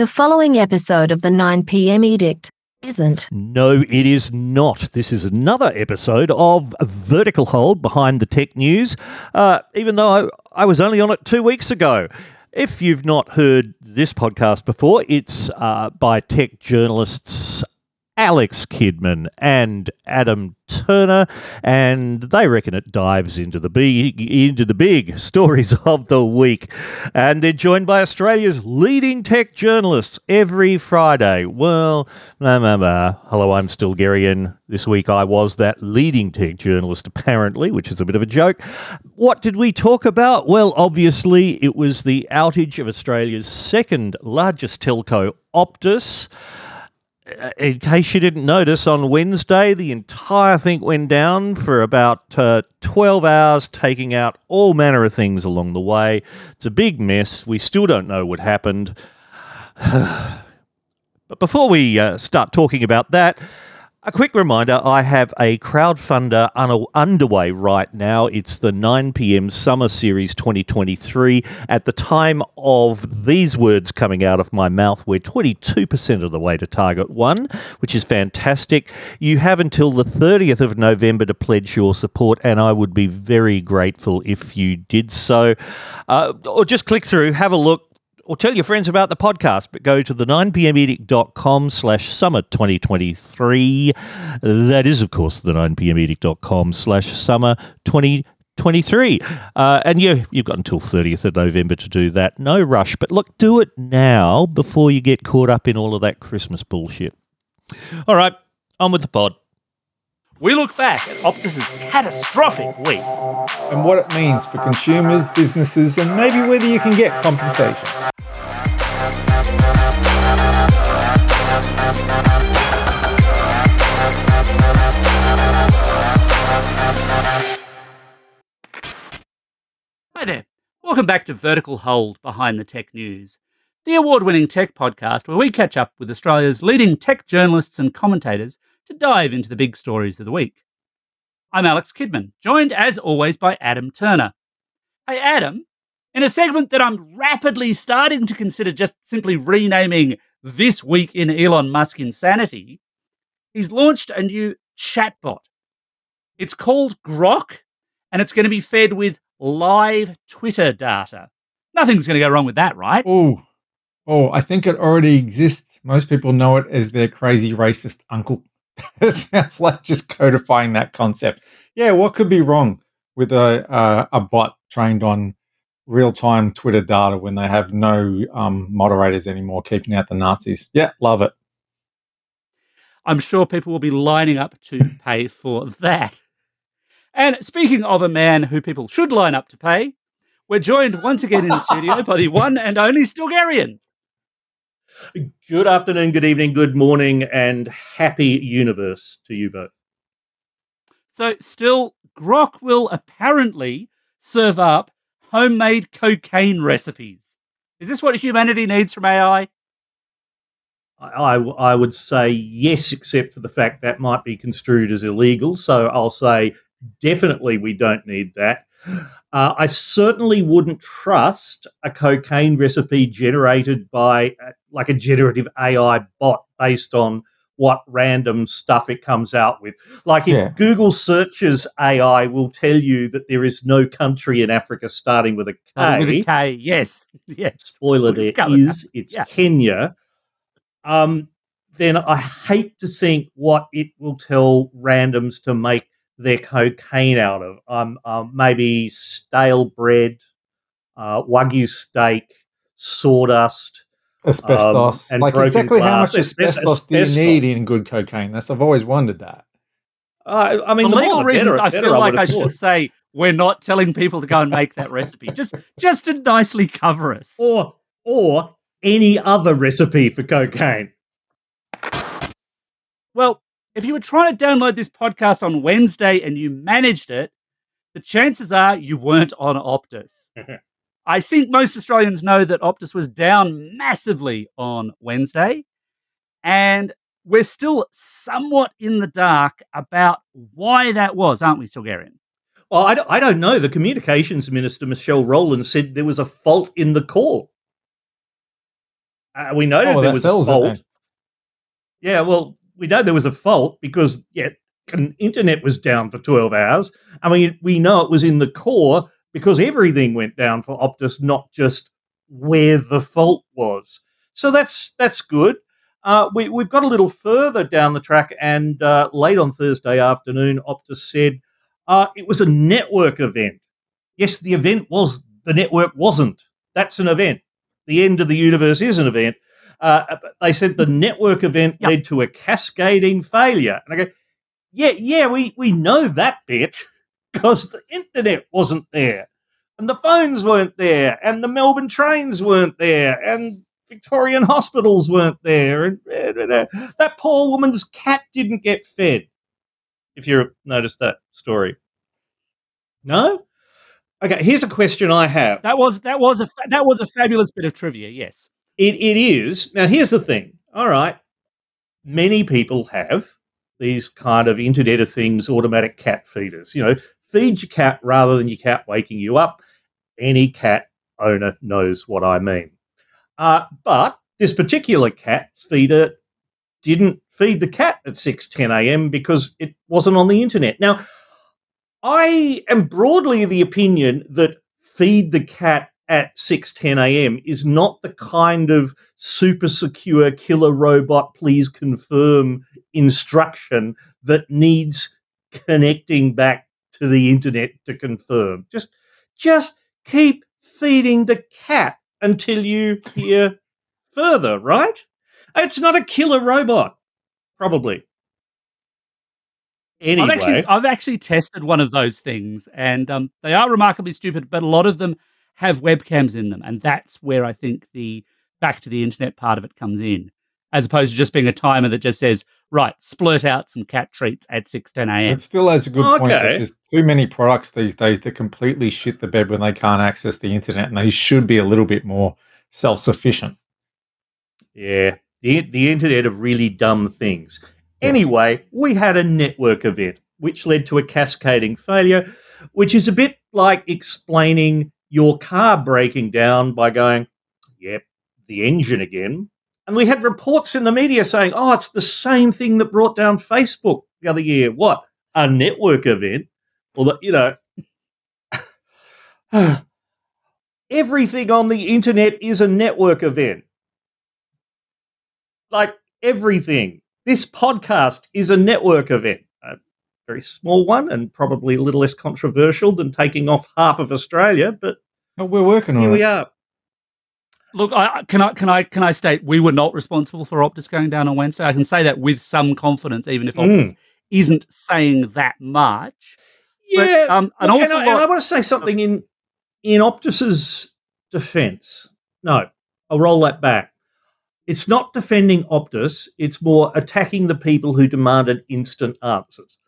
The following episode of the 9pm edict isn't. No, it is not. This is another episode of Vertical Hold behind the tech news, uh, even though I, I was only on it two weeks ago. If you've not heard this podcast before, it's uh, by tech journalists Alex Kidman and Adam Turner, and they reckon it dives into the big into the big stories of the week. And they're joined by Australia's leading tech journalists every Friday. Well, blah, blah, blah. hello, I'm still Gary, and this week I was that leading tech journalist, apparently, which is a bit of a joke. What did we talk about? Well, obviously, it was the outage of Australia's second largest telco, Optus. Uh, in case you didn't notice, on Wednesday, the entire thing went down for about uh, 12 hours, taking out all manner of things along the way. It's a big mess. We still don't know what happened. but before we uh, start talking about that, a quick reminder I have a crowdfunder un- underway right now. It's the 9 p.m. Summer Series 2023. At the time of these words coming out of my mouth, we're 22% of the way to target one, which is fantastic. You have until the 30th of November to pledge your support, and I would be very grateful if you did so. Uh, or just click through, have a look or tell your friends about the podcast, but go to the 9pmedict.com slash summer 2023. That is, of course, the 9pmedict.com slash summer 2023. Uh, and you, you've got until 30th of November to do that. No rush, but look, do it now before you get caught up in all of that Christmas bullshit. All right, on with the pod. We look back at oh, Optus's catastrophic week and what it means for consumers, businesses, and maybe whether you can get compensation. Hi there. Welcome back to Vertical Hold Behind the Tech News, the award winning tech podcast where we catch up with Australia's leading tech journalists and commentators to dive into the big stories of the week. I'm Alex Kidman, joined as always by Adam Turner. Hey, Adam, in a segment that I'm rapidly starting to consider just simply renaming This Week in Elon Musk Insanity, he's launched a new chatbot. It's called Grok, and it's going to be fed with live Twitter data. Nothing's going to go wrong with that, right? Oh, oh, I think it already exists. Most people know it as their crazy racist uncle. it sounds like just codifying that concept. Yeah, what could be wrong with a uh, a bot trained on real time Twitter data when they have no um, moderators anymore, keeping out the Nazis? Yeah, love it. I'm sure people will be lining up to pay for that. And speaking of a man who people should line up to pay, we're joined once again in the studio by the one and only Stilgherrian. Good afternoon, good evening, good morning, and happy universe to you both. So, still, Grok will apparently serve up homemade cocaine recipes. Is this what humanity needs from AI? I, I would say yes, except for the fact that might be construed as illegal. So I'll say definitely we don't need that. Uh, I certainly wouldn't trust a cocaine recipe generated by uh, like a generative AI bot based on what random stuff it comes out with. Like if yeah. Google searches AI will tell you that there is no country in Africa starting with a K. Uh, with a K, yes. Yes. Spoiler there is, it's yeah. Kenya. Um, then I hate to think what it will tell randoms to make their cocaine out of. Um, um, maybe stale bread, uh, wagyu steak, sawdust, asbestos. Um, like exactly glass. how much asbestos, asbestos, do you need in good cocaine? That's I've always wondered that. Uh, I mean, for legal reasons, better, I feel like I, I should say we're not telling people to go and make that recipe. Just, just to nicely cover us, or or any other recipe for cocaine. Well, if you were trying to download this podcast on Wednesday and you managed it, the chances are you weren't on Optus. I think most Australians know that Optus was down massively on Wednesday, and we're still somewhat in the dark about why that was, aren't we, Stilgherrian? Well, I don't, I don't know. The communications minister, Michelle Rowland, said there was a fault in the core. Uh, we know Oh, that there that was a sells it then. fault. Yeah, well, we know there was a fault because yeah, internet was down for twelve hours. I mean, we know it was in the core because everything went down for Optus, not just where the fault was. So that's that's good. Uh, we, we've got a little further down the track, and uh, late on Thursday afternoon, Optus said uh, it was a network event. Yes, the event was the network wasn't. That's an event. The end of the universe is an event. Uh, they said the network event Yep. led to a cascading failure, and I go, yeah, yeah, we we know that bit because the internet wasn't there, and the phones weren't there, and the Melbourne trains weren't there, and Victorian hospitals weren't there, and uh, that poor woman's cat didn't get fed. If you noticed that story, no. Okay, here's a question I have. That was that was a fa- that was a fabulous bit of trivia. Yes. It, it is. Now, here's the thing. All right. Many people have these kind of Internet of Things automatic cat feeders. You know, feed your cat rather than your cat waking you up. Any cat owner knows what I mean. Uh, but this particular cat feeder didn't feed the cat at 6 10 a.m. because it wasn't on the internet. Now, I am broadly of the opinion that feed the cat at 6:10 a.m. is not the kind of super secure killer robot, please confirm instruction that needs connecting back to the internet to confirm. Just just keep feeding the cat until you hear further, right? It's not a killer robot, probably. Anyway, I've actually I've actually tested one of those things, and um, they are remarkably stupid, but a lot of them have webcams in them, and that's where I think the back to the internet part of it comes in, as opposed to just being a timer that just says, right, splurt out some cat treats at six ten a.m. It still has a good point that there's too many products these days that completely shit the bed when they can't access the internet, and they should be a little bit more self-sufficient. Yeah, the the internet of really dumb things. Yes. Anyway, we had a network event which led to a cascading failure, which is a bit like explaining your car breaking down by going, "Yep, the engine again." And we had reports in the media saying, "Oh, it's the same thing that brought down Facebook the other year." What? A network event? Well, you know, everything on the internet is a network event like everything. This podcast is a network event, very small one and probably a little less controversial than taking off half of Australia, but But we're working on it. here we are. Look, I, I- can I can I can I state we were not responsible for Optus going down on Wednesday. I can say that with some confidence, even if Mm. Optus isn't saying that much. But, Yeah, um, an look, awful and, I, and I want to say something in in Optus's defence. No, I'll roll that back. It's not defending Optus; it's more attacking the people who demanded instant answers.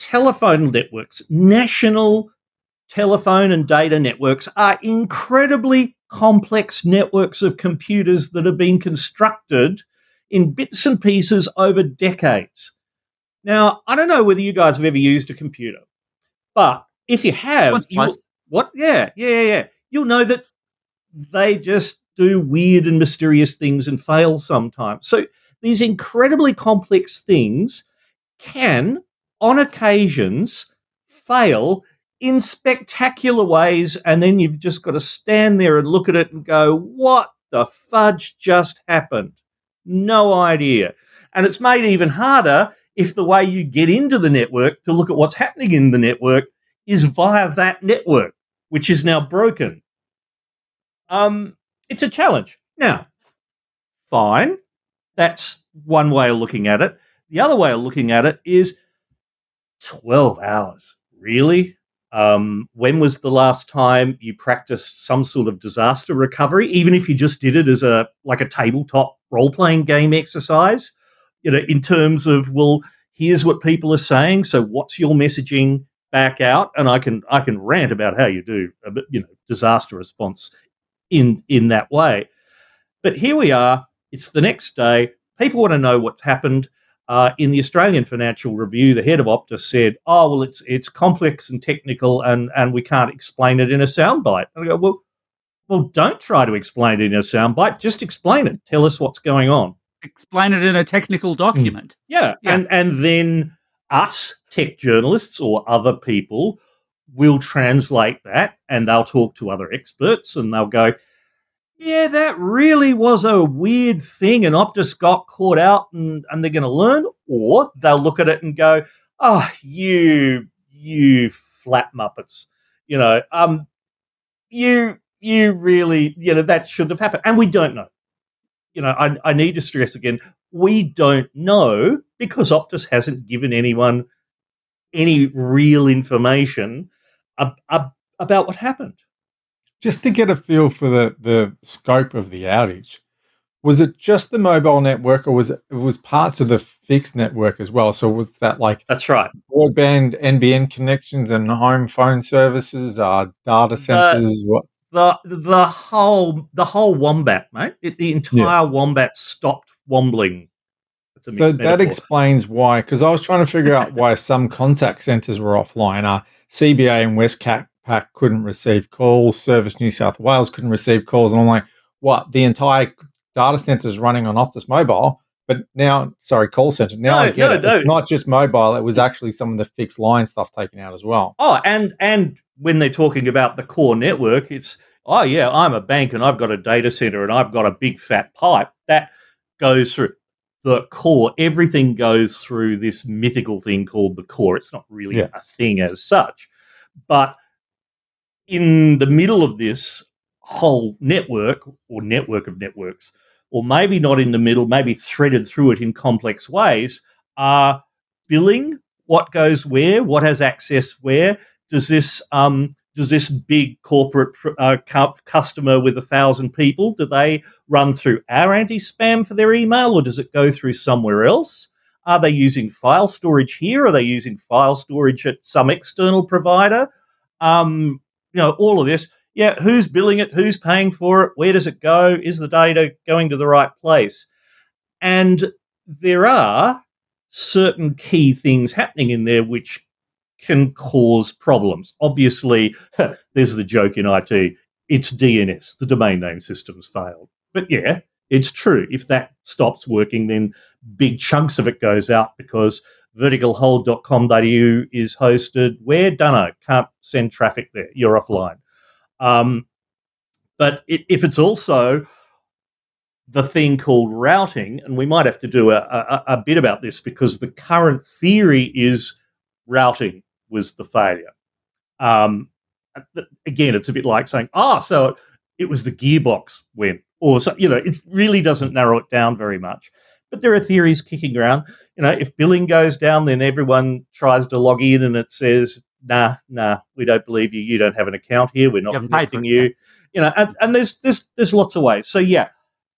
Telephone networks, national telephone and data networks, are incredibly complex networks of computers that have been constructed in bits and pieces over decades. Now, I don't know whether you guys have ever used a computer, but if you have, what? Yeah, yeah, yeah, yeah. You'll know that they just do weird and mysterious things and fail sometimes. So these incredibly complex things can, on occasions, fail in spectacular ways, and then you've just got to stand there and look at it and go, "What the fudge just happened?" No idea. And it's made even harder if the way you get into the network to look at what's happening in the network is via that network, which is now broken. Um, it's a challenge. Now, fine. That's one way of looking at it. The other way of looking at it is 12 hours. Really? Um, when was the last time you practiced some sort of disaster recovery, even if you just did it as a like a tabletop role playing game exercise? You know, in terms of well, here's what people are saying. So, what's your messaging back out? And I can I can rant about how you do a bit, you know disaster response in in that way. But here we are. It's the next day. People want to know what's happened. Uh, in the Australian Financial Review, the head of Optus said, "Oh well, it's it's complex and technical, and and we can't explain it in a soundbite." And I go, "Well, well, don't try to explain it in a soundbite. Just explain it. Tell us what's going on. Explain it in a technical document. Yeah, Yeah. and and then us tech journalists or other people will translate that, and they'll talk to other experts, and they'll go, "Yeah, that really was a weird thing, and Optus got caught out, and and they're going to learn." Or they'll look at it and go, "Oh, you you flat muppets, you know, um, you you really, you know, that shouldn't have happened," and we don't know. You know, I, I need to stress again we don't know because Optus hasn't given anyone any real information ab- ab- about what happened. Just to get a feel for the, the scope of the outage, was it just the mobile network or was it, it was parts of the fixed network as well? So was that like That's right. broadband NBN connections and home phone services, uh, data centers? what? The the whole the whole wombat, mate. It, the entire wombat stopped wombling. So metaphor. that explains why, because I was trying to figure out why some contact centers were offline. Uh, CBA and Couldn't receive calls. Service New South Wales couldn't receive calls, and I'm like, what? The entire data center is running on Optus Mobile, but now, sorry, call center. Now I get no, it. no. It's not just mobile; it was actually some of the fixed line stuff taken out as well. Oh, and and when they're talking about the core network, it's oh yeah, I'm a bank and I've got a data center and I've got a big fat pipe that goes through the core. Everything goes through this mythical thing called the core. It's not really Yeah. a thing as such, but in the middle of this whole network or network of networks, or maybe not in the middle, maybe threaded through it in complex ways, are billing what goes where, what has access where. Does this um, does this big corporate uh, customer with a thousand people do they run through our anti-spam for their email, or does it go through somewhere else? Are they using file storage here? Are they using file storage at some external provider? Um, you know, all of this. Yeah, who's billing it? Who's paying for it? Where does it go? Is the data going to the right place? And there are certain key things happening in there which can cause problems. Obviously, there's the joke in IT it's DNS, the domain name system's failed. But yeah, it's true. If that stops working, then big chunks of it goes out because verticalhold.com.au is hosted where? Dunno. Can't send traffic there. You're offline. Um, but it, if it's also the thing called routing, and we might have to do a, a, a bit about this because the current theory is routing was the failure. Um, again, it's a bit like saying, "Ah, so it was the gearbox went," or so, you know, it really doesn't narrow it down very much. But there are theories kicking around. You know, if billing goes down, then everyone tries to log in, and it says, "Nah, nah, we don't believe you. You don't have an account here. We're not paid connecting it, you." yeah. You know, and, and there's there's there's lots of ways. So yeah,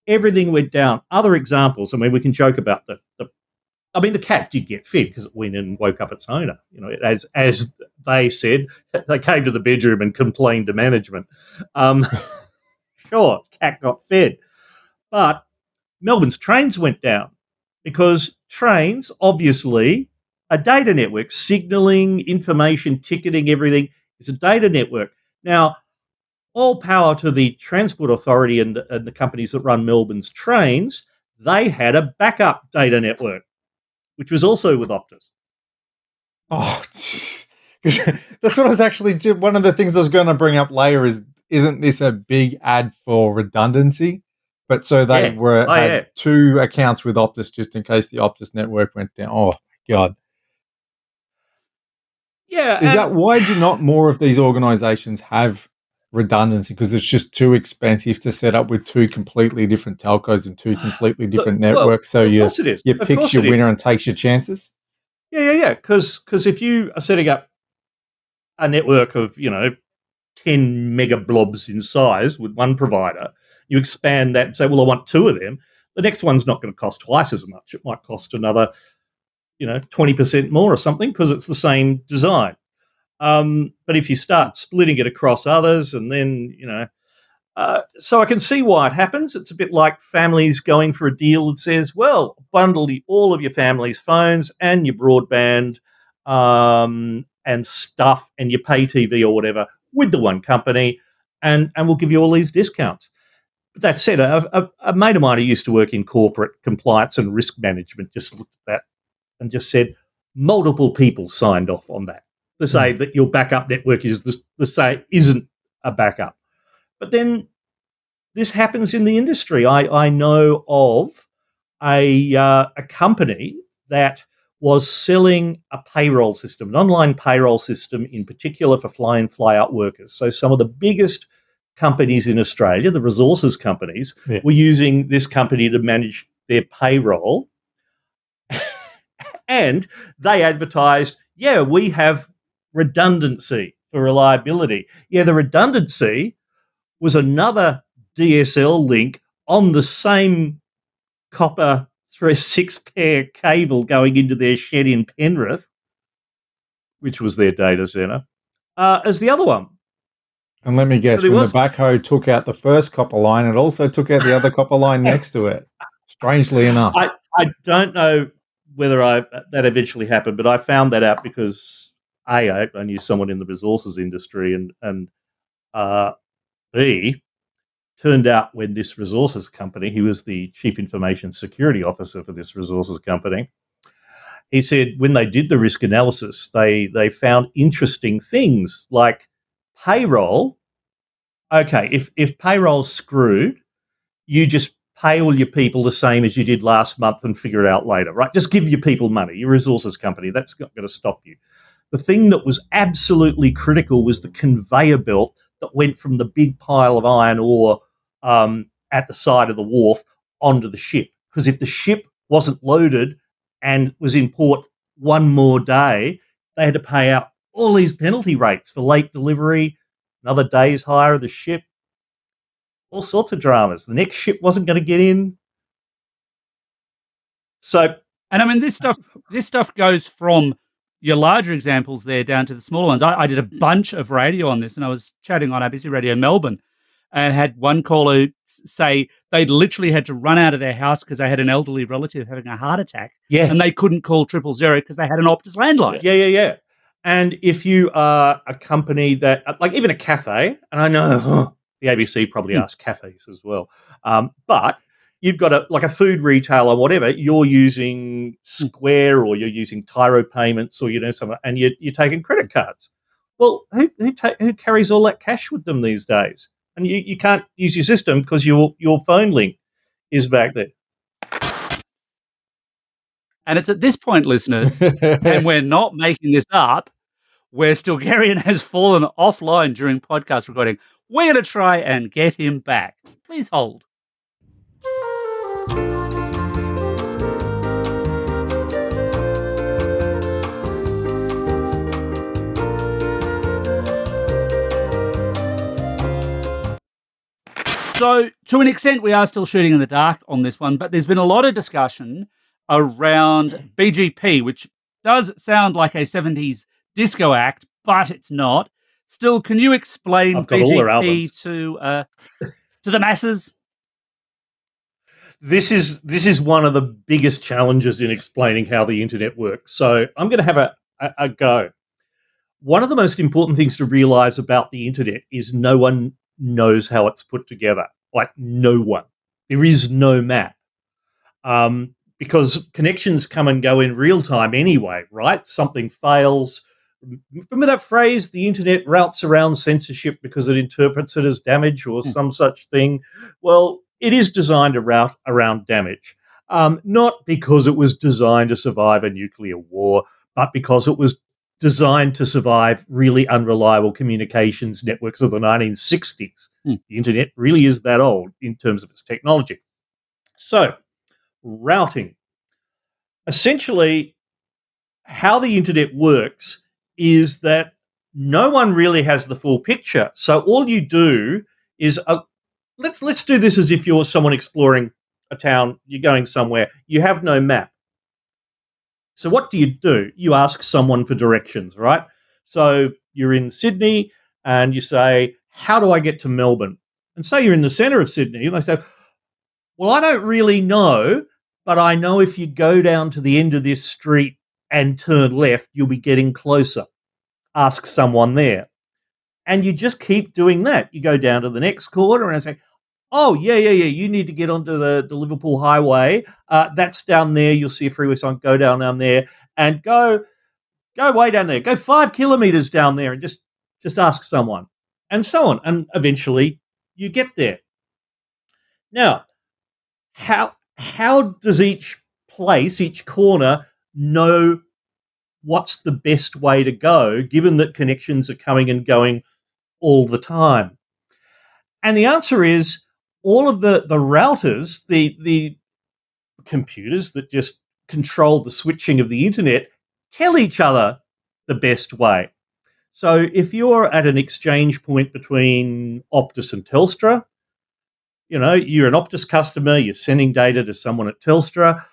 everything went down. Other examples. I mean, we can joke about the the. I mean, the cat did get fed because it went and woke up its owner. You know, as as they said, they came to the bedroom and complained to management. Um, sure, cat got fed, but Melbourne's trains went down because trains, obviously, a data network, signalling, information, ticketing, everything is a data network. Now, all power to the Transport Authority and the, and the companies that run Melbourne's trains, they had a backup data network, which was also with Optus. Oh, that's what I was actually. do- One of the things I was going to bring up later is, isn't this a big ad for redundancy? But so they Yeah. were Oh, had yeah. two accounts with Optus just in case the Optus network went down. Oh my god! Yeah, Is that why do not more of these organizations have redundancy? Because it's just too expensive to set up with two completely different telcos and two completely different well, networks. So you you Of picks your winner is. and takes your chances. Yeah, yeah, yeah. Because Because if you are setting up a network of you know ten mega blobs in size with one provider, you expand that and say, well, I want two of them. The next one's not going to cost twice as much. It might cost another, you know, twenty percent more or something because it's the same design. Um, but if you start splitting it across others, and then you know, uh, so I can see why it happens. It's a bit like families going for a deal that says, well, bundle all of your family's phones and your broadband um, and stuff and your pay TV or whatever with the one company. and and we'll give you all these discounts. But that said, a, a, a mate of mine who used to work in corporate compliance and risk management just looked at that and just said multiple people signed off on that to say that your backup network is the, the say isn't a backup. But then this happens in the industry. I, I know of a uh, a company that was selling a payroll system, an online payroll system in particular for fly in, fly out workers. So some of the biggest companies in Australia, the resources companies, Yeah. were using this company to manage their payroll. and they advertised, yeah, we have redundancy for reliability. Yeah, the redundancy was another DSL link on the same copper through six pair cable going into their shed in Penrith, which was their data center, uh, as the other one. And let me guess, when was- the backhoe took out the first copper line, it also took out the other copper line next to it. Strangely enough. I, I don't know whether I that eventually happened, but I found that out because a I, I knew someone in the resources industry, and and uh, b turned out when this resources company, he was the chief information security officer for this resources company. He said when they did the risk analysis, they they found interesting things like payroll. Okay, if if payroll's screwed, you just pay all your people the same as you did last month and figure it out later, right? Just give your people money, your resources company. That's not going to stop you. The thing that was absolutely critical was the conveyor belt that went from the big pile of iron ore um, at the side of the wharf onto the ship. Because if the ship wasn't loaded and was in port one more day, they had to pay out all these penalty rates for late delivery, another day's hire of the ship, all sorts of dramas. The next ship wasn't going to get in. So And I mean, this stuff this stuff goes from your larger examples there down to the smaller ones. I, I did a bunch of radio on this, and I was chatting on ABC Radio Melbourne, and had one caller say they'd literally had to run out of their house because they had an elderly relative having a heart attack, yeah, and they couldn't call triple zero because they had an Optus landline. yeah, yeah, yeah. And if you are a company that, like even a cafe, and I know huh, the ABC probably Hmm. asks cafes as well, um, but you've got a like a food retailer, whatever, you're using Square or you're using Tyro Payments or you know something, and you're, you're taking credit cards. Well, who who, ta- who carries all that cash with them these days? And you, you can't use your system because your your phone link is back there. And it's at this point, listeners, and we're not making this up, where Stilgherrian has fallen offline during podcast recording. We're going to try and get him back. Please hold. So, to an extent, we are still shooting in the dark on this one, but there's been a lot of discussion around BGP, which does sound like a 70s disco act, but it's not. Still, can you explain I've got all their BGP to uh, to the masses? this is this is one of the biggest challenges in explaining how the internet works. So I'm going to have a, a, a go. One of the most important things to realize about the internet is no one knows how it's put together. Like no one. There is no map. Um, because connections come and go in real time anyway, right? Something fails. Remember that phrase, the internet routes around censorship because it interprets it as damage or Hmm. some such thing? Well, it is designed to route around damage, um, not because it was designed to survive a nuclear war, but because it was designed to survive really unreliable communications networks of the 1960s. Hmm. The internet really is that old in terms of its technology. So, routing. Essentially, how the internet works is that no one really has the full picture. So all you do is uh, let's let's do this as if you're someone exploring a town, you're going somewhere, you have no map. So what do you do? You ask someone for directions, right? So you're in Sydney and you say, "How do I get to Melbourne?" And say you're in the center of Sydney, and they say, "Well, I don't really know, but I know if you go down to the end of this street and turn left, you'll be getting closer." Ask someone there. And you just keep doing that. You go down to the next corner and say, oh, yeah, yeah, yeah, you need to get onto the, the Liverpool Highway. Uh, that's down there. You'll see a freeway sign. Go down down there and go go way down there. Go five kilometers down there and just just ask someone and so on. And eventually you get there. Now, how how does each place, each corner, know what's the best way to go, given that connections are coming and going all the time? And the answer is all of the, the routers, the the computers that just control the switching of the internet, tell each other the best way. So if you're at an exchange point between Optus and Telstra, you know, you're an Optus customer, you're sending data to someone at Telstra.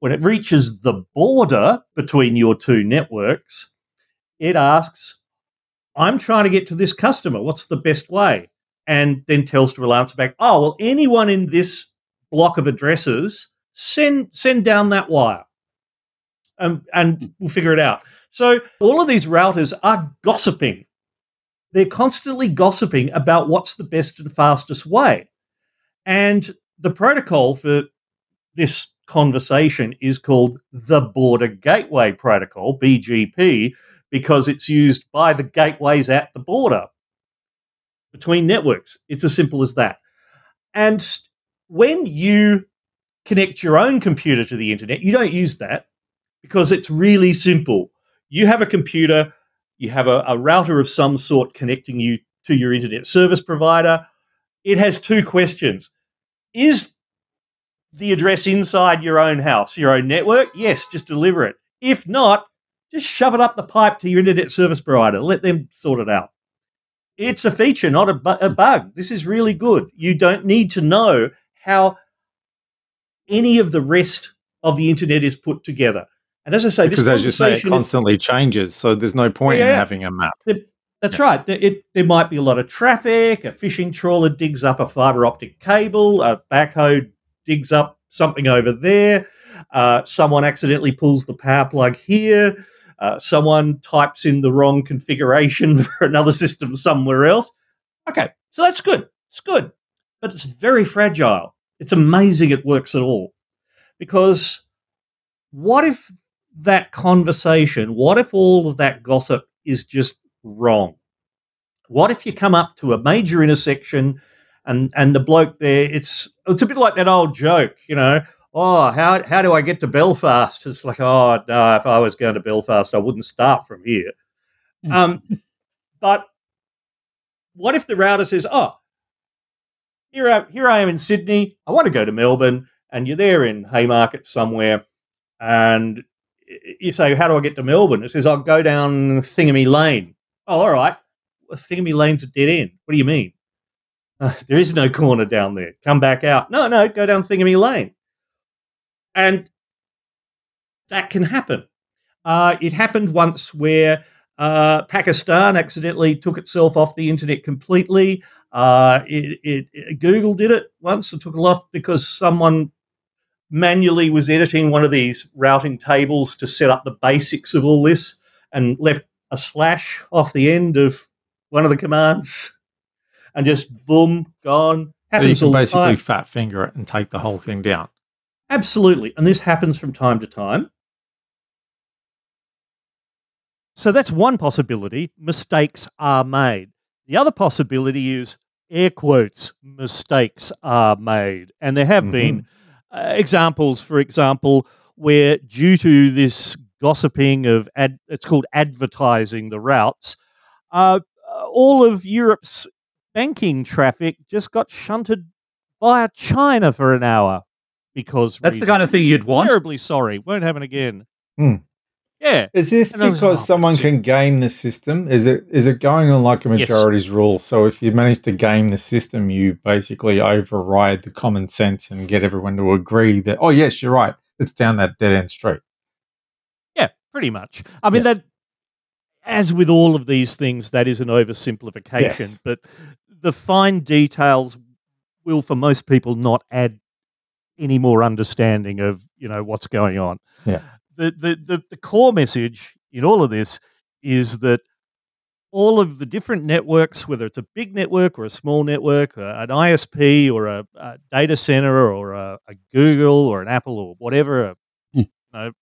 When it reaches the border between your two networks, it asks, I'm trying to get to this customer. What's the best way? And then Telstra will answer back, oh, well, anyone in this block of addresses, send send down that wire. Um, and we'll figure it out. So all of these routers are gossiping. They're constantly gossiping about what's the best and fastest way. And the protocol for this conversation is called the Border Gateway Protocol, BGP, because it's used by the gateways at the border between networks. It's as simple as that. And when you connect your own computer to the internet, you don't use that because it's really simple you have a computer, you have a, a router of some sort connecting you to your internet service provider. It has two questions. Is the address inside your own house, your own network? Yes, just deliver it. If not, just shove it up the pipe to your internet service provider. Let them sort it out. It's a feature, not a, bu- a bug. This is really good. You don't need to know how any of the rest of the internet is put together. And as I say, because as you say, it constantly changes, so there's no point yeah, in having a map. That's right. It, there might be a lot of traffic. A fishing trawler digs up a fiber optic cable. A backhoe digs up something over there. Uh, someone accidentally pulls the power plug here. Uh, someone types in the wrong configuration for another system somewhere else. Okay, so that's good. It's good, but it's very fragile. It's amazing it works at all because what if that conversation, what if all of that gossip is just wrong? What if you come up to a major intersection and and the bloke there, it's it's a bit like that old joke, you know. Oh, how how do I get to Belfast? It's like, oh no, if I was going to Belfast, I wouldn't start from here. Um, but what if the router says, oh, here I, here I am in Sydney. I want to go to Melbourne, and you're there in Haymarket somewhere, and you say, How do I get to Melbourne? It says, I'll go down Thingamy Lane. Oh, all right. Well, Thingamy Lane's a dead end. What do you mean? Uh, there is no corner down there. Come back out. No, no, go down Thingamy Lane. And that can happen. Uh, it happened once where uh, Pakistan accidentally took itself off the internet completely. Uh, it, it, it, Google did it once and took it off because someone manually was editing one of these routing tables to set up the basics of all this and left a slash off the end of one of the commands and just boom, gone. Happens so you can basically fat finger it and take the whole thing down. Absolutely. And this happens from time to time. So that's one possibility. Mistakes are made. The other possibility is air quotes, mistakes are made. And there have mm-hmm. been uh, examples, for example, where due to this gossiping of ad, it's called advertising the routes, uh, all of Europe's banking traffic just got shunted via China for an hour because that's reasons. the kind of thing you'd want. Terribly sorry, won't happen again. Hmm. Yeah. Is this and because was, oh, someone can game the system? Is it is it going on like a majority's yes. rule? So if you manage to game the system, you basically override the common sense and get everyone to agree that oh yes, you're right. It's down that dead end street. Pretty much. I mean yeah. that as with all of these things, that is an oversimplification, yes. but the fine details will for most people not add any more understanding of, you know, what's going on. Yeah the, the, the, the core message in all of this is that all of the different networks, whether it's a big network or a small network, uh, an ISP or a, a data center or a, a, Google or an Apple or whatever, a, Hmm. you know,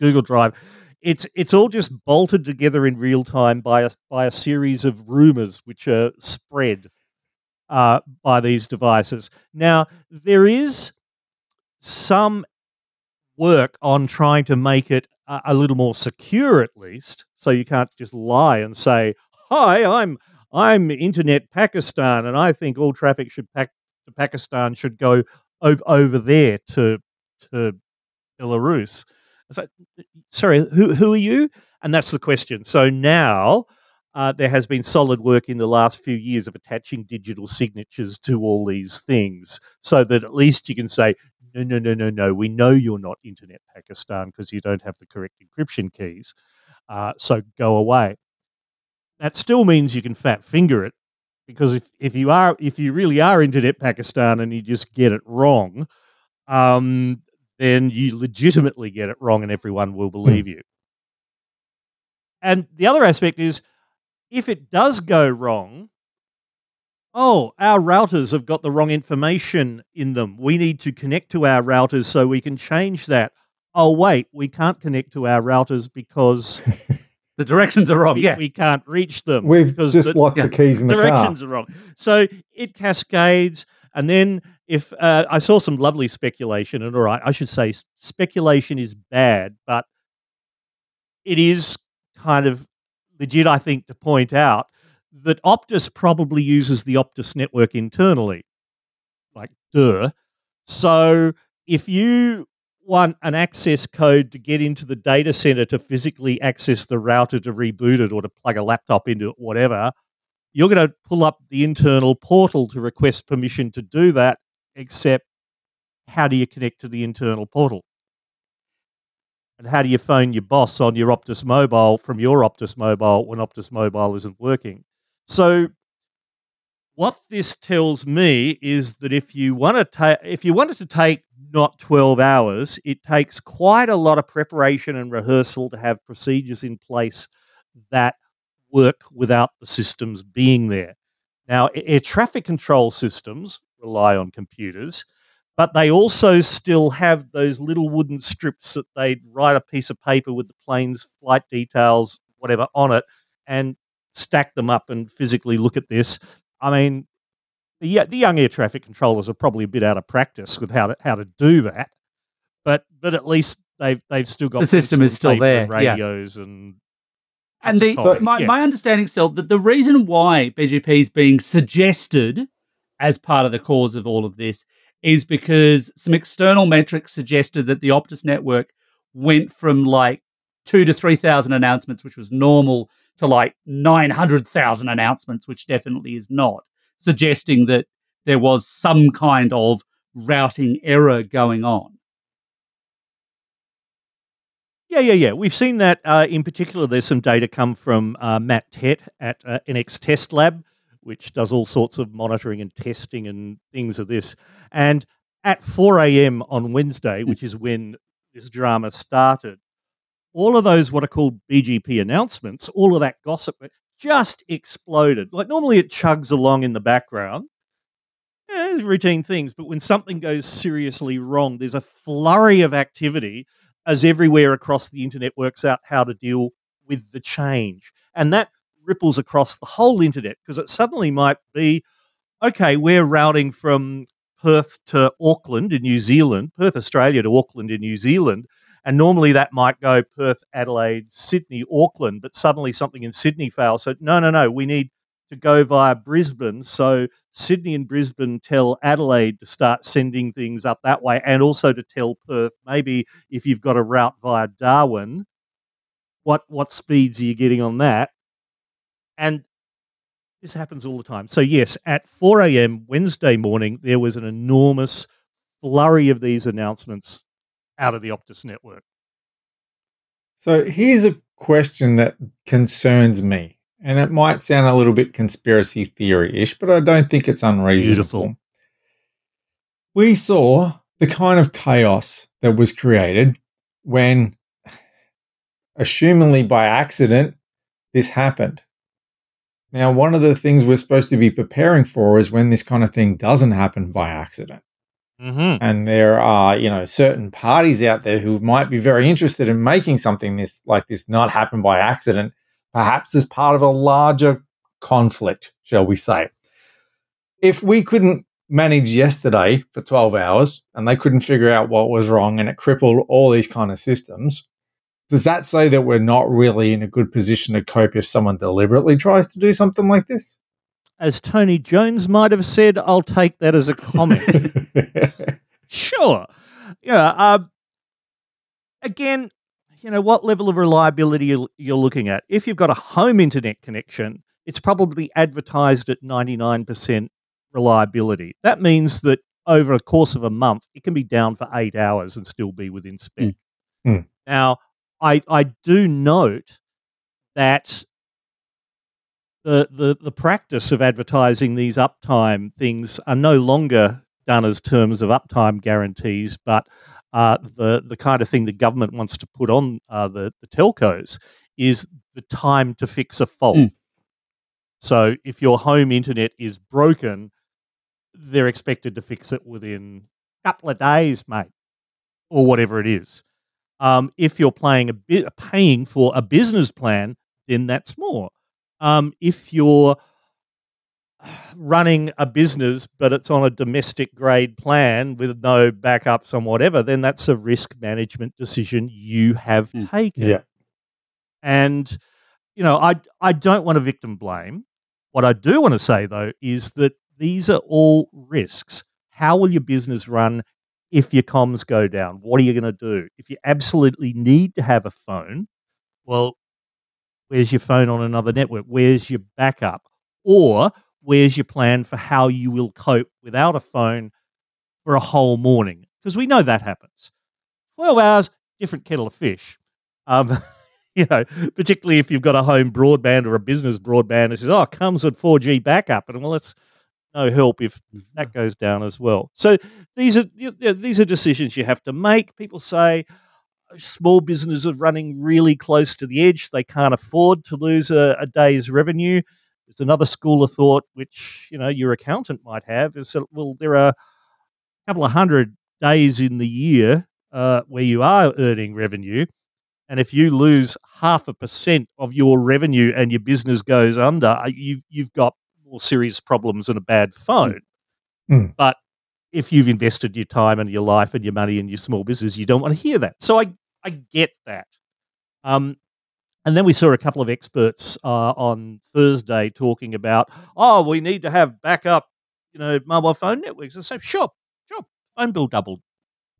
Google Drive. It's it's all just bolted together in real time by a by a series of rumors which are spread uh, by these devices. Now there is some work on trying to make it a, a little more secure, at least, so you can't just lie and say, "Hi, I'm I'm Internet Pakistan, and I think all traffic should pack to Pakistan should go over over there to to Belarus." Like, sorry, who who are you? And that's the question. So now uh, there has been solid work in the last few years of attaching digital signatures to all these things, so that at least you can say, no, no, no, no, no. We know you're not Internet Pakistan because you don't have the correct encryption keys. Uh, so go away. That still means you can fat finger it because if, if you are if you really are Internet Pakistan and you just get it wrong, um, then you legitimately get it wrong and everyone will hmm. believe you. And the other aspect is if it does go wrong, oh, our routers have got the wrong information in them. We need to connect to our routers so we can change that. Oh, wait, we can't connect to our routers because The directions are wrong. we, Yeah. we can't reach them. We've just the- locked yeah, the keys in the car. directions are wrong. So it cascades, and then if uh, I saw some lovely speculation, and all right, I should say speculation is bad, but it is kind of legit, I think, to point out that Optus probably uses the Optus network internally, like duh. So if you want an access code to get into the data center to physically access the router to reboot it or to plug a laptop into it, whatever, you're going to pull up the internal portal to request permission to do that. Except, how do you connect to the internal portal? And how do you phone your boss on your Optus mobile from your Optus mobile when Optus mobile isn't working? So, what this tells me is that if you want to take, if you want to take not 12 hours, it takes quite a lot of preparation and rehearsal to have procedures in place that work without the systems being there. Now, air traffic control systems rely on computers, but they also still have those little wooden strips that they'd write a piece of paper with the plane's flight details, whatever, on it, and stack them up and physically look at this. I mean, the, uh, the young air traffic controllers are probably a bit out of practice with how to, how to do that, but but at least they've they've still got The system is still paper and there, yeah. radios and And the, So- my, yeah. my understanding still that the reason why BGP is being suggested as part of the cause of all of this is because some external metrics suggested that the Optus network went from like two to 3,000 announcements, which was normal, to like 900,000 announcements, which definitely is not, suggesting that there was some kind of routing error going on. Yeah, yeah, yeah. We've seen that uh, in particular. There's some data come from uh, Matt Tett at uh, Enex TestLab, which does all sorts of monitoring and testing and things of this. And at 4 a.m. on Wednesday, hmm. which is when this drama started, all of those what are called BGP announcements, all of that gossip just exploded. Like normally it chugs along in the background. Eh, it's routine things, but when something goes seriously wrong, there's a flurry of activity as everywhere across the internet works out how to deal with the change. And that ripples across the whole internet because it suddenly might be okay, we're routing from Perth to Auckland in New Zealand, Perth, Australia to Auckland in New Zealand. And normally that might go Perth, Adelaide, Sydney, Auckland, but suddenly something in Sydney fails. So, no, no, no, we need to go via Brisbane. So, Sydney and Brisbane tell Adelaide to start sending things up that way and also to tell Perth, maybe if you've got a route via Darwin, what, what speeds are you getting on that? And this happens all the time. So, yes, at 4 a.m. Wednesday morning, there was an enormous flurry of these announcements out of the Optus network. So here's a question that concerns me, and it might sound a little bit conspiracy theory ish, but I don't think it's unreasonable. Beautiful. We saw the kind of chaos that was created when, assumingly by accident, this happened. Now, one of the things we're supposed to be preparing for is when this kind of thing doesn't happen by accident. Mm-hmm. And there are, you know, certain parties out there who might be very interested in making something this like this not happen by accident, perhaps as part of a larger conflict, shall we say. If we couldn't manage yesterday for 12 hours and they couldn't figure out what was wrong and it crippled all these kind of systems, does that say that we're not really in a good position to cope if someone deliberately tries to do something like this? As Tony Jones might have said, I'll take that as a comment. sure. Yeah. Um, again, you know, what level of reliability you're, looking at? If you've got a home internet connection, it's probably advertised at 99% reliability. That means that over a course of a month, it can be down for eight hours and still be within spec. Mm. Now, I, I do note that the, the, the practice of advertising these uptime things are no longer done as terms of uptime guarantees, but uh, the, the kind of thing the government wants to put on uh, the, the telcos is the time to fix a fault. Mm. So if your home internet is broken, they're expected to fix it within a couple of days, mate, or whatever it is. Um, if you're playing a bit, paying for a business plan, then that's more. Um, if you're running a business but it's on a domestic grade plan with no backups and whatever, then that's a risk management decision you have Mm. taken. Yeah. And you know, I I don't want to victim blame. What I do want to say though is that these are all risks. How will your business run if your comms go down? What are you going to do? If you absolutely need to have a phone, well, where's your phone on another network? Where's your backup? Or where's your plan for how you will cope without a phone for a whole morning? Because we know that happens. 12 hours, different kettle of fish. Um, you know, particularly if you've got a home broadband or a business broadband that says, oh, comes with 4G backup. And well, it's no help if that goes down as well. So these are you know, these are decisions you have to make. People say small businesses are running really close to the edge; they can't afford to lose a, a day's revenue. There's another school of thought, which you know your accountant might have, is that well, there are a couple of hundred days in the year uh, where you are earning revenue. And if you lose half a percent of your revenue and your business goes under, uh, you, you've got more serious problems than a bad phone. Mm. But if you've invested your time and your life and your money in your small business, you don't want to hear that. So I, I get that. Um, and then we saw a couple of experts uh, on Thursday talking about, oh, we need to have backup, you know, mobile phone networks. I said, sure, sure, phone bill doubled.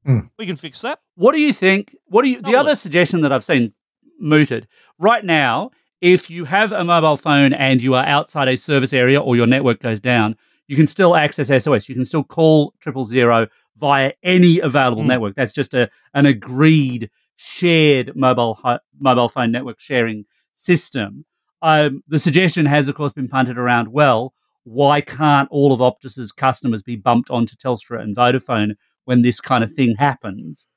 Mm. We can fix that. What do you think? What do you? The other it. suggestion that I've seen mooted right now, if you have a mobile phone and you are outside a service area or your network goes down, you can still access SOS. You can still call triple zero via any available Mm. network. That's just a an agreed shared mobile hi- mobile phone network sharing system. Um, the suggestion has, of course, been punted around. Well, why can't all of Optus's customers be bumped onto Telstra and Vodafone when this kind of thing happens?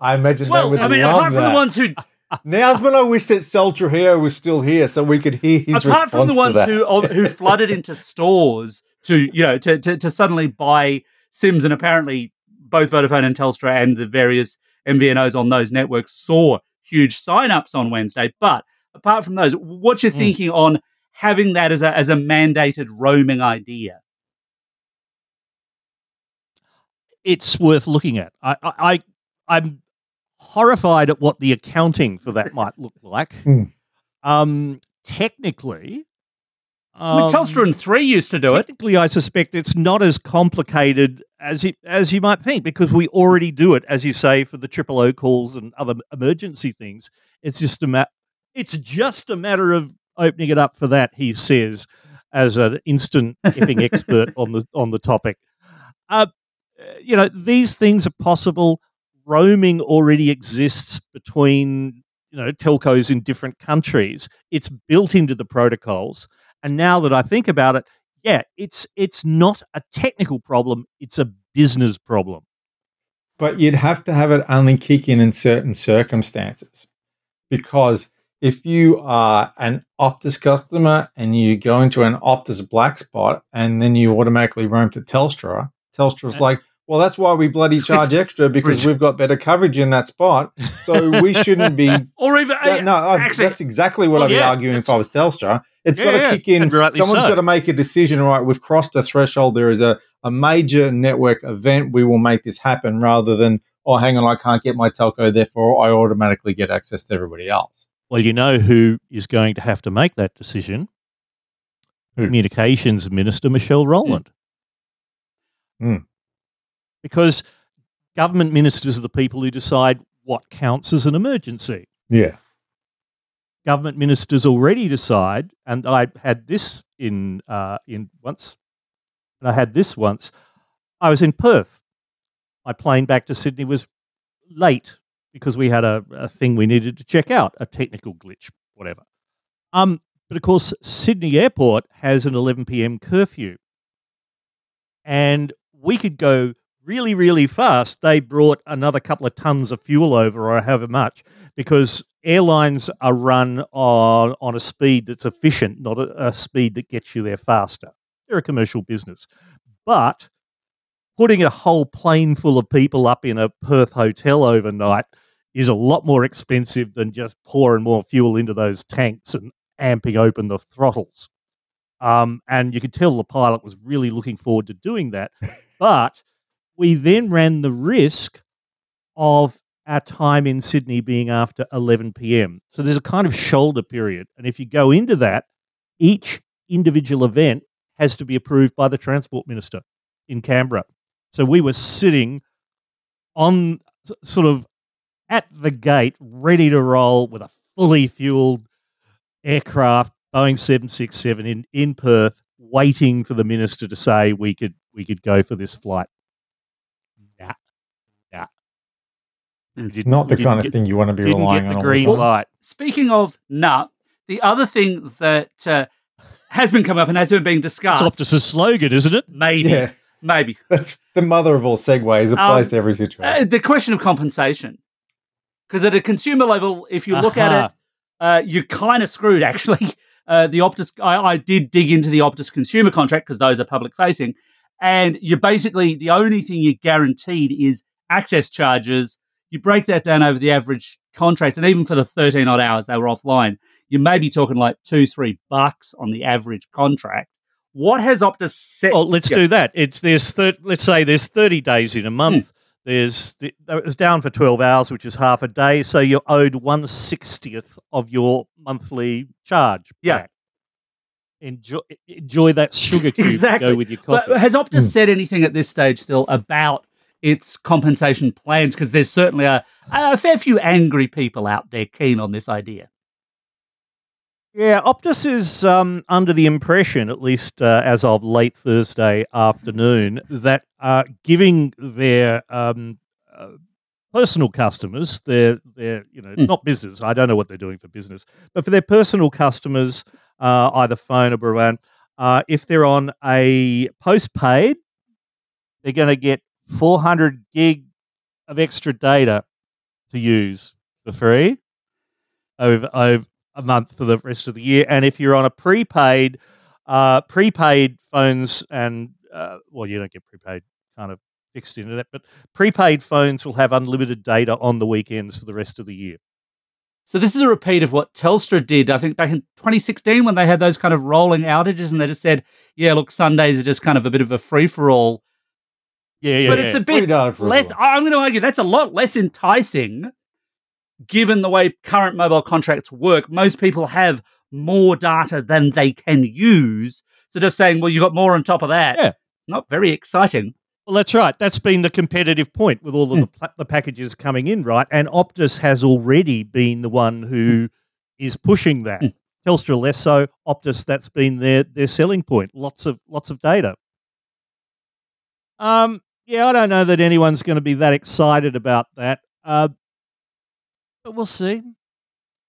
I imagine Well, would I mean, apart from the ones who, Now's when I wish that Soldier Hero was still here so we could hear his apart from the ones who who flooded into stores to you know to, to to suddenly buy Sims, and apparently both Vodafone and Telstra and the various MVNOs on those networks saw huge sign-ups on Wednesday. But apart from those, what's your Mm. thinking on having that as a as a mandated roaming idea? it's worth looking at. I, I, I I'm horrified at what the accounting for that might look like. Hmm. Um, technically, I mean, um, Telstra and Three used to do it. Technically, I suspect it's not as complicated as it as you might think because we already do it, as you say, for the triple O calls and other emergency things. It's just a ma- It's just a matter of opening it up for that. He says, as an instant effing expert on the on the topic. Uh, you know, these things are possible. Roaming already exists between you know telcos in different countries. It's built into the protocols. And now that I think about it, yeah, it's it's not a technical problem; it's a business problem. But you'd have to have it only kick in in certain circumstances. Because if you are an Optus customer and you go into an Optus black spot and then you automatically roam to Telstra, Telstra's like, well, that's why we bloody charge extra because we've got better coverage in that spot. So we shouldn't be. Or even Yeah, no, I- actually, that's exactly what Well, I'd be arguing if I was Telstra. It's Yeah, got to yeah, kick in. and rightly Someone's so. got to make a decision. Right, we've crossed a threshold. There is a, a major network event. We will make this happen rather than, oh, hang on, I can't get my telco, therefore I automatically get access to everybody else. Well, you know who is going to have to make that decision? Who? Communications Minister Michelle Rowland. Hmm. Because government ministers are the people who decide what counts as an emergency. Yeah. Government ministers already decide, and I had this in uh, in once. And I had this once. I was in Perth. My plane back to Sydney was late because we had a, a thing we needed to check out, a technical glitch, whatever. Um, but of course, Sydney Airport has an 11 p.m. curfew, and we could go really, really fast. They brought another couple of tons of fuel over, or however much, because airlines are run on on a speed that's efficient, not a, a speed that gets you there faster. They're a commercial business, but putting a whole plane full of people up in a Perth hotel overnight is a lot more expensive than just pouring more fuel into those tanks and amping open the throttles. Um, and you could tell the pilot was really looking forward to doing that. but we then ran the risk of our time in Sydney being after 11 p.m. So there's a kind of shoulder period. And if you go into that, each individual event has to be approved by the Transport Minister in Canberra. So we were sitting on sort of at the gate, ready to roll with a fully fueled aircraft, Boeing 767 in, in Perth, waiting for the minister to say we could we could go for this flight. Nah, nah. We didn't- the kind didn't of thing you want to be didn't relying get the on. all green light. speaking of nut, the other thing that uh, has been come up and has been being discussed. It's discussed, Optus's slogan, isn't it? maybe, Yeah, maybe, that's the mother of all segues. Applies Um, to every situation. uh, the question of compensation. Because at a consumer level, if you look at it, uh, you're kind of screwed. Actually, uh, the Optus, I, I did dig into the Optus consumer contract because those are public facing, and you're basically the only thing you're guaranteed is access charges. You break that down over the average contract, and even for the 13 odd hours they were offline, you may be talking like two, three bucks on the average contract. What has Optus set? Well, let's do that. It's there's thir- let's say there's 30 days in a month. There's the, it was down for 12 hours, which is half a day. So you're owed one sixtieth of your monthly charge. Yeah. back. Enjoy enjoy that sugar cube Exactly. to go with your coffee. But has Optus Hmm. said anything at this stage still about its compensation plans? Because there's certainly a, a fair few angry people out there keen on this idea. Yeah, Optus is um, under the impression, at least uh, as of late Thursday afternoon, that uh, giving their um, uh, personal customers, their their you know Mm. not business, I don't know what they're doing for business, but for their personal customers, uh, either phone or broadband, uh, if they're on a postpaid, they're going to get 400 gig of extra data to use for free over, over a month for the rest of the year. And if you're on a prepaid, uh, prepaid phones and uh, well, you don't get prepaid kind of fixed into that, but prepaid phones will have unlimited data on the weekends for the rest of the year. So this is a repeat of what Telstra did, I think, back in 2016 when they had those kind of rolling outages, and they just said, "Yeah, look, Sundays are just kind of a bit of a free for all." Yeah, yeah, but yeah. it's a bit less. everyone. I'm going to argue that's a lot less enticing, given the way current mobile contracts work. Most people have more data than they can use. So just saying, well, you got more on top of that. Yeah. It's not very exciting. Well, that's right. That's been the competitive point with all of the, pla- the packages coming in, right? And Optus has already been the one who is pushing that. Mm. Telstra less so. Optus, that's been their their selling point. Lots of lots of data. Um, yeah, I don't know that anyone's going to be that excited about that. Uh, but we'll see.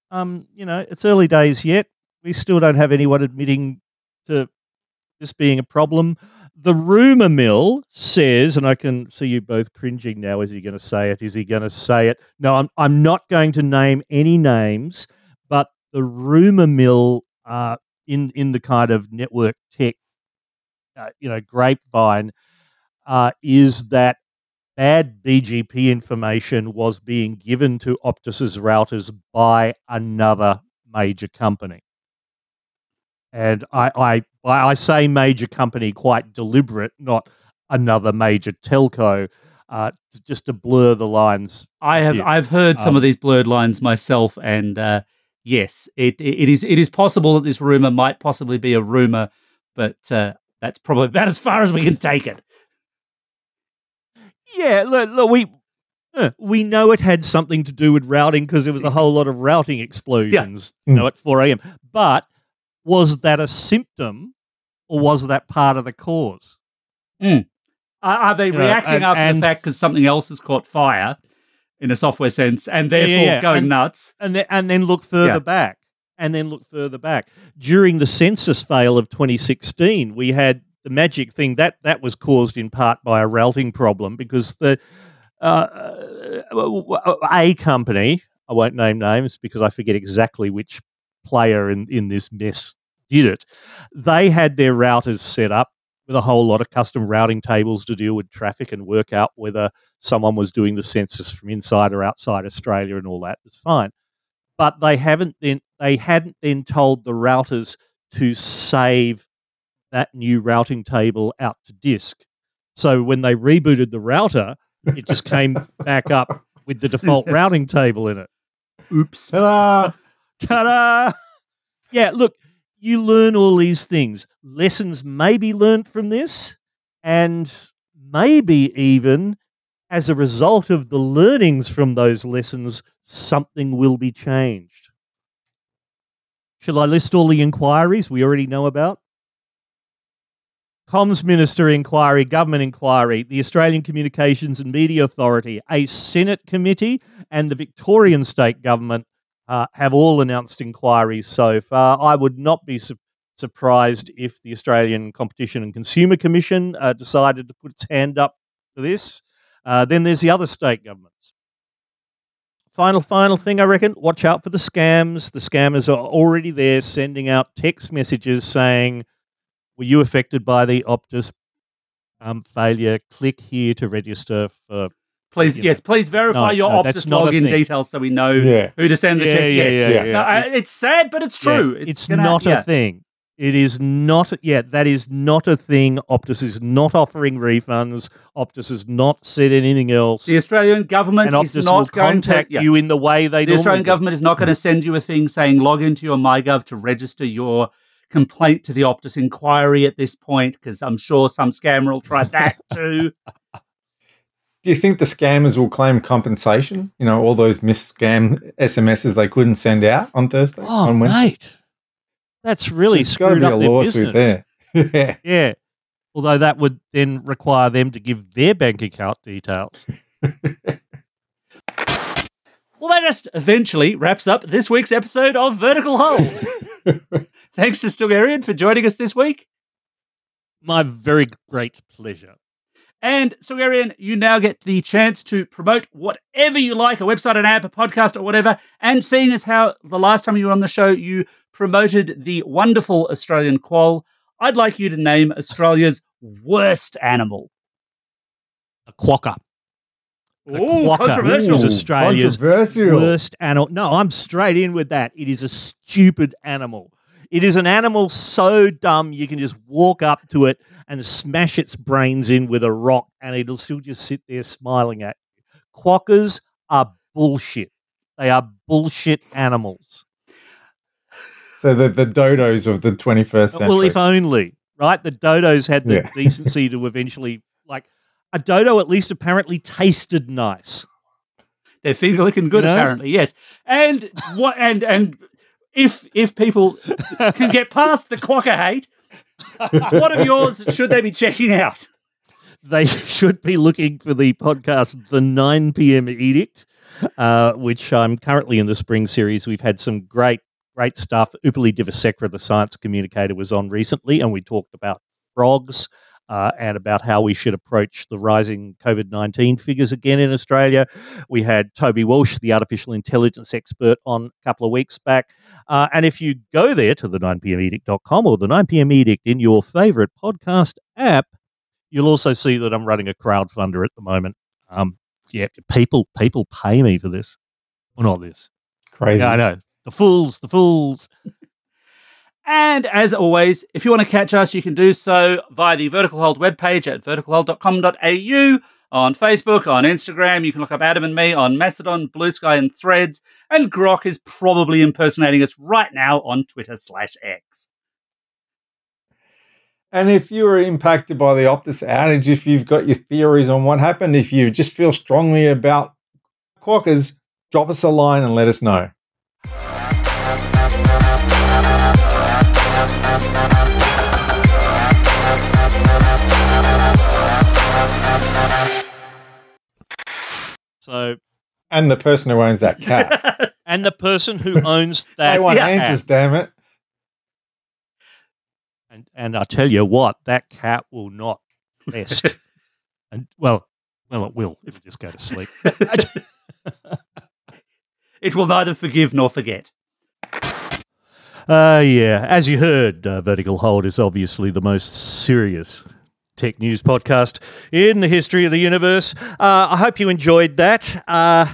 Um, you know, it's early days yet. We still don't have anyone admitting to this being a problem. The rumor mill says, and I can see you both cringing now. Is he going to say it? Is he going to say it? No, I'm, I'm not going to name any names, but the rumor mill uh, in in the kind of network tech, uh, you know, grapevine, uh, is that bad BGP information was being given to Optus's routers by another major company. And I, I, I say major company quite deliberate, not another major telco, uh, to, just to blur the lines. I have. I've heard some Um, of these blurred lines myself, and uh, yes, it it is it is possible that this rumor might possibly be a rumor, but uh, that's probably about as far as we can take it. Yeah, look, look we uh, we know it had something to do with routing because there was a whole lot of routing explosions, you know, at 4 a.m. But was that a symptom or was that part of the cause? Are, are they Yeah, reacting and- after the fact because something else has caught fire in a software sense, and Yeah, yeah, therefore yeah. going And- nuts? and then and then look further Yeah. back and then look further back during the census fail of 2016 we had the magic thing that that was caused in part by a routing problem because the uh, a company i won't name names because i forget exactly which player in, in this mess did it they had their routers set up with a whole lot of custom routing tables to deal with traffic and work out whether someone was doing the census from inside or outside Australia and all that. It's fine. But they haven't then they hadn't then told the routers to save that new routing table out to disk. So when they rebooted the router, it just came back up with the default routing table in it. Oops. Ta-da! Ta-da! Yeah, look, you learn all these things. Lessons may be learned from this, and maybe even as a result of the learnings from those lessons, something will be changed. Shall I list all the inquiries we already know about? Comms Minister inquiry, government inquiry, the Australian Communications and Media Authority, a Senate committee, and the Victorian state government uh, have all announced inquiries so far. I would not be su- surprised if the Australian Competition and Consumer Commission uh, decided to put its hand up for this. Uh, then there's the other state governments. Final, final thing, I reckon, watch out for the scams. The scammers are already there sending out text messages saying, Were you affected by the Optus um, failure? Click here to register for. Please, You know. yes, please verify No, your no, Optus login details so we know Yeah. who to send the Yeah, check. yeah, yes. yeah, Yeah. yeah. No, I- it's sad, but it's true. Yeah, It's, it's gonna- not yeah. a thing. It is not. Yeah, that is not a thing. Optus is not offering refunds. Optus has not said anything else. The Australian government and is Optus will not going to. contact yeah. you in the way they the normally Australian do. government is not going to send you a thing saying log into your MyGov to register your complaint to the Optus inquiry at this point, because I'm sure some scammer will try that too. Do you think the scammers will claim compensation? You know, all those missed scam SMSs they couldn't send out on Thursday? Oh, on Wednesday? mate, that's really There's screwed be up a their lawsuit business. there. yeah. Yeah. Although that would then require them to give their bank account details. Well, that just eventually wraps up this week's episode of Vertical Hold. Thanks to Stilgherrian for joining us this week. My very great pleasure. And Stilgherrian, you now get the chance to promote whatever you like, a website, an app, a podcast, or whatever. And seeing as how the last time you were on the show, you promoted the wonderful Australian quoll, I'd like you to name Australia's worst animal. A quokka. The Ooh, controversial. is Australia's Controversial. worst animal. No, I'm straight in with that. It is a stupid animal. It is an animal so dumb you can just walk up to it and smash its brains in with a rock and it'll still just sit there smiling at you. Quokkas are bullshit. They are bullshit animals. So the, the dodos of the 21st century. Well, if only, right? The dodos had the Yeah. decency to eventually, like, a dodo at least apparently tasted nice. Their feet are looking good, No? apparently. Yes, and what? And and if if people can get past the quokka hate, what of yours should they be checking out? they should be looking for the podcast, The 9 p.m. Edict, uh, which I'm currently in the spring series. We've had some great, great stuff. Upulie Divisekera, the science communicator, was on recently, and we talked about frogs. Uh, and about how we should approach the rising COVID 19 figures again in Australia. We had Toby Walsh, the artificial intelligence expert, on a couple of weeks back. Uh, and if you go there to the 9pmedict.com or the 9pm edict in your favorite podcast app, you'll also see that I'm running a crowdfunder at the moment. Um, yeah, people people pay me for this. Well, not this. Crazy. Yeah, I know. The fools, the fools. And as always, if you want to catch us, you can do so via the Vertical Hold webpage at verticalhold.com.au, on Facebook, on Instagram. You can look up Adam and me on Mastodon, Blue Sky, and Threads. And Grok is probably impersonating us right now on Twitter slash X. And if you were impacted by the Optus outage, if you've got your theories on what happened, if you just feel strongly about Quokkas, drop us a line and let us know. So, And the person who owns that cat. and the person who owns that they want answers, damn it. And and I tell you what, that cat will not rest. and well, well, it will. It'll just go to sleep. it will neither forgive nor forget. Uh, yeah, as you heard, uh, Vertical Hold is obviously the most serious tech news podcast in the history of the universe. Uh, I hope you enjoyed that. Uh,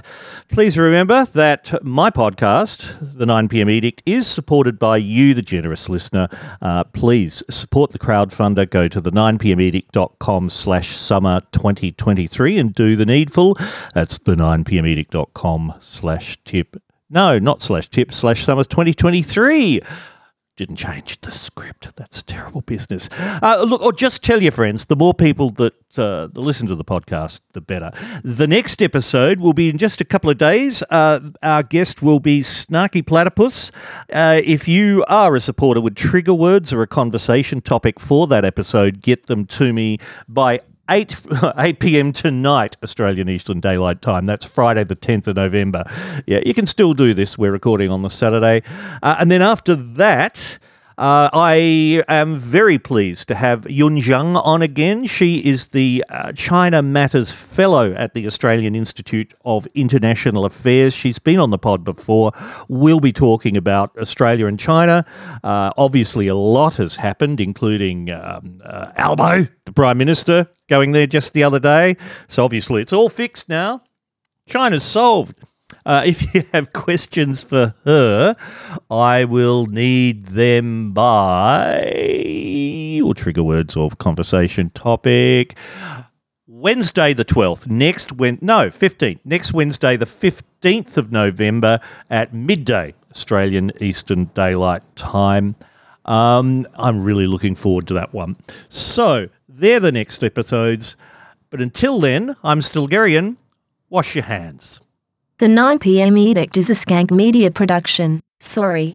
please remember that my podcast, The 9pm Edict, is supported by you, the generous listener. Uh, please support the crowdfunder. Go to the 9pmedict.com slash summer 2023 and do the needful. That's the 9pmedict.com slash tip no, not slash tip, slash summers 2023. Didn't change the script. That's terrible business. Uh, look, or just tell your friends, the more people that, uh, listen to the podcast, the better. The next episode will be in just a couple of days. Uh, our guest will be Snarky Platypus. Uh, if you are a supporter with trigger words or a conversation topic for that episode, get them to me by 8, 8 p.m. tonight, Australian Eastern Daylight Time. That's Friday, the 10th of November. Yeah, you can still do this. We're recording on the Saturday. Uh, and then after that, uh, I am very pleased to have Yun Jiang on again. She is the uh, China Matters Fellow at the Australian Institute of International Affairs. She's been on the pod before. We'll be talking about Australia and China. Uh, obviously, a lot has happened, including um, uh, Albo, the Prime Minister, going there just the other day. So obviously, it's all fixed now. China's solved. Uh, if you have questions for her, I will need them by or trigger words or conversation topic. Wednesday the 12th, next when no, 15th, next Wednesday the 15th of November at midday Australian Eastern Daylight Time. Um, I'm really looking forward to that one. So, they're the next episodes. But until then, I'm still Stilgherrian. Wash your hands. The 9pm Edict is a Skank Media production. Sorry.